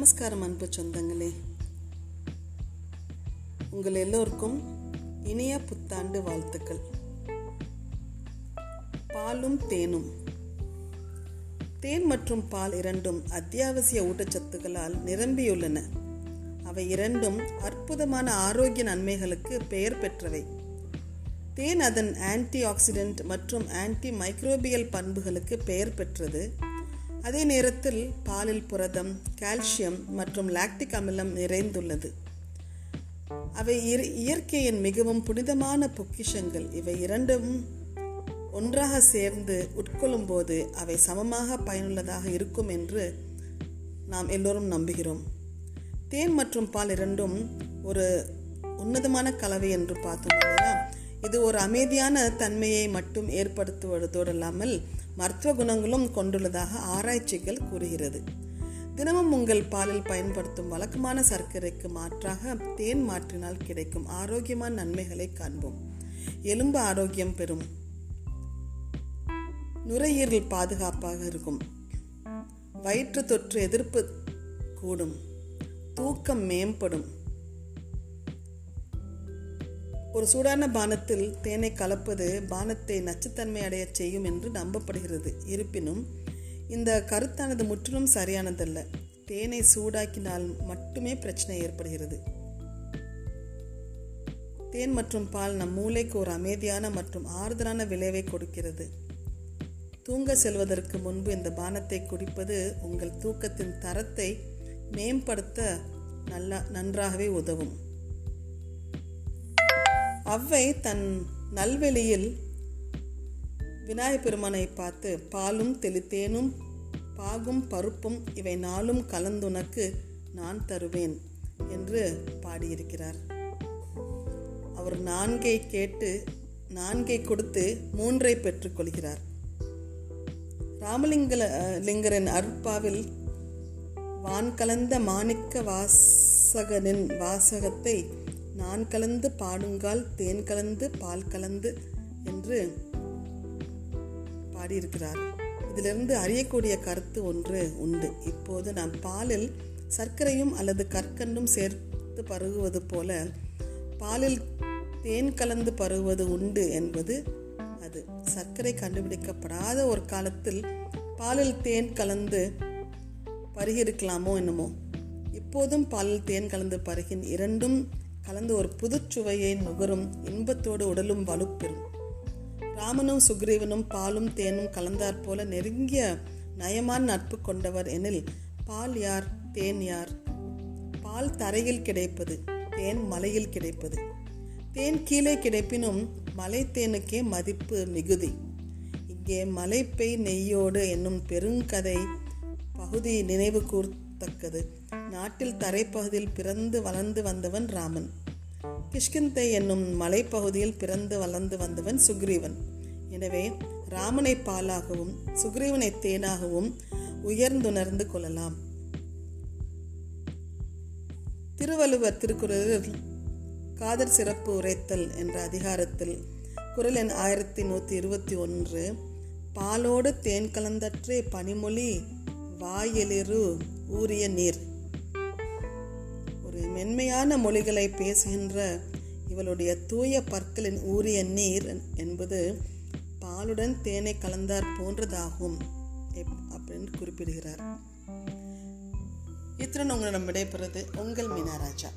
நமஸ்காரம் அன்பு சொந்தங்களே. உங்கள் எல்லோருக்கும் இனிய புத்தாண்டு வாழ்த்துக்கள். பாலும் தேனும். தேன் மற்றும் பால் இரண்டும் அத்தியாவசிய ஊட்டச்சத்துக்களால் நிரம்பியுள்ளன. அவை இரண்டும் அற்புதமான ஆரோக்கிய நன்மைகளுக்கு பெயர் பெற்றவை. தேன் அதன் ஆன்டி ஆக்சிடென்ட் மற்றும் ஆன்டி மைக்ரோபியல் பண்புகளுக்கு பெயர் பெற்றது. அதே நேரத்தில் பாலில் புரதம் கால்சியம் மற்றும் லாக்டிக் அமிலம் நிறைந்துள்ளது. அவை இயற்கையின் மிகவும் புனிதமான பொக்கிஷங்கள். இவை இரண்டும் ஒன்றாக சேர்ந்து உட்கொள்ளும் போது அவை சமமாக பயனுள்ளதாக இருக்கும் என்று நாம் எல்லோரும் நம்புகிறோம். தேன் மற்றும் பால் இரண்டும் ஒரு உன்னதமான கலவை என்று பார்த்தோம் இல்லையா? இது ஒரு அமைதியான தன்மையை மட்டும் ஏற்படுத்துவதோடு இல்லாமல் மருத்துவ குணங்களும் கொண்டுள்ளதாக ஆராய்ச்சிகள் கூறுகிறது. தினமும் உங்கள் பாலில் பயன்படுத்தும் வழக்கமான சர்க்கரைக்கு மாற்றாக தேன் மாற்றினால் கிடைக்கும் ஆரோக்கியமான நன்மைகளை காண்போம். எலும்பு ஆரோக்கியம் பெறும். நுரையீரல் பாதுகாப்பாக இருக்கும். வயிற்று தொற்று எதிர்ப்பு கூடும். தூக்கம் மேம்படும். ஒரு சூடான பானத்தில் தேனை கலப்பது பானத்தை நச்சுத்தன்மை அடைய செய்யும் என்று நம்பப்படுகிறது. இருப்பினும் இந்த கருத்தானது முற்றிலும் சரியானதல்ல. தேனை சூடாக்கினால் மட்டுமே பிரச்சனை ஏற்படுகிறது. தேன் மற்றும் பால் நம் மூளைக்கு ஒரு அமைதியான மற்றும் ஆறுதலான விளைவை கொடுக்கிறது. தூங்க செல்வதற்கு முன்பு இந்த பானத்தை குடிப்பது உங்கள் தூக்கத்தின் தரத்தை மேம்படுத்த நல்லா நன்றாகவே உதவும். அவ்வை தன் நல்வெளியில் விநாயகப் பெருமானை பார்த்து பாலும் தெளித்தேனும் பாகும் பருப்பும் இவை நாளும் கலந்துனக்கு நான் தருவேன் என்று பாடியிருக்கிறார். அவர் நான்கை கேட்டு நான்கை கொடுத்து மூன்றை பெற்றுக்கொள்கிறார் ராமலிங்க லிங்கரின் அருட்பாவில் வான் கலந்த மாணிக்க வாசகனின் வாசகத்தை நான் கலந்து பாடுங்கால் தேன் கலந்து பால் கலந்து என்று பாடியிருக்கிறார். இதிலிருந்து அறியக்கூடிய கருத்து ஒன்று உண்டு. இப்போது நாம் பாலில் சர்க்கரையும் அல்லது கற்கண்டும் சேர்த்து பருகுவது போல பாலில் தேன் கலந்து பருகுவது உண்டு என்பது அது. சர்க்கரை கண்டுபிடிக்கப்படாத ஒரு காலத்தில் பாலில் தேன் கலந்து பருகிருக்கலாமோ என்னமோ. இப்போதும் பாலில் தேன் கலந்து பருகின் இரண்டும் கலந்து ஒரு புதுச்சுவையை நுகரும் இன்பத்தோடு உடலும் வலுப்பெறும். ராமனும் சுக்ரீவனும் பாலும் தேனும் கலந்தாற் போல நெருங்கிய நயமான நட்பு கொண்டவர் எனில் பால் யார் தேன் யார்? பால் தரையில் கிடைப்பது தேன் மலையில் கிடைப்பது. தேன் கீழே கிடைப்பினும் மலை தேனுக்கே மதிப்பு மிகுதி. இங்கே மலை பெய் நெய்யோடு என்னும் பெருங்கதை பகுதி நினைவு கூர்த்தக்கது நாட்டில் தரைப்பகுதியில் பிறந்து வளர்ந்து வந்தவன் ராமன். கிஷ்கிந்தை என்னும் மலைப்பகுதியில் பிறந்து வளர்ந்து வந்தவன் சுக்ரீவன். எனவே ராமனை பாலாகவும் சுக்ரீவனை தேனாகவும் உயர்ந்துணர்ந்து கொள்ளலாம். திருவள்ளுவர் திருக்குறளில் காதல் சிறப்பு உரைத்தல் என்ற அதிகாரத்தில் குரல் எண் ஆயிரத்தி நூற்றி இருபத்தி ஒன்று பாலோடு தேன் கலந்தற்றே பனிமொழி வாயெளிரு ஊரிய நீர் மென்மையான மொழிகளை பேசுகின்ற இவளுடைய தூய பற்களின் ஊறிய நீர் என்பது பாலுடன் தேனை கலந்தார் போன்றதாகும் அப்படின்னு குறிப்பிடுகிறார். இத்துடன் உங்களிடம் விடைபெறுவது உங்கள் மீனாராஜா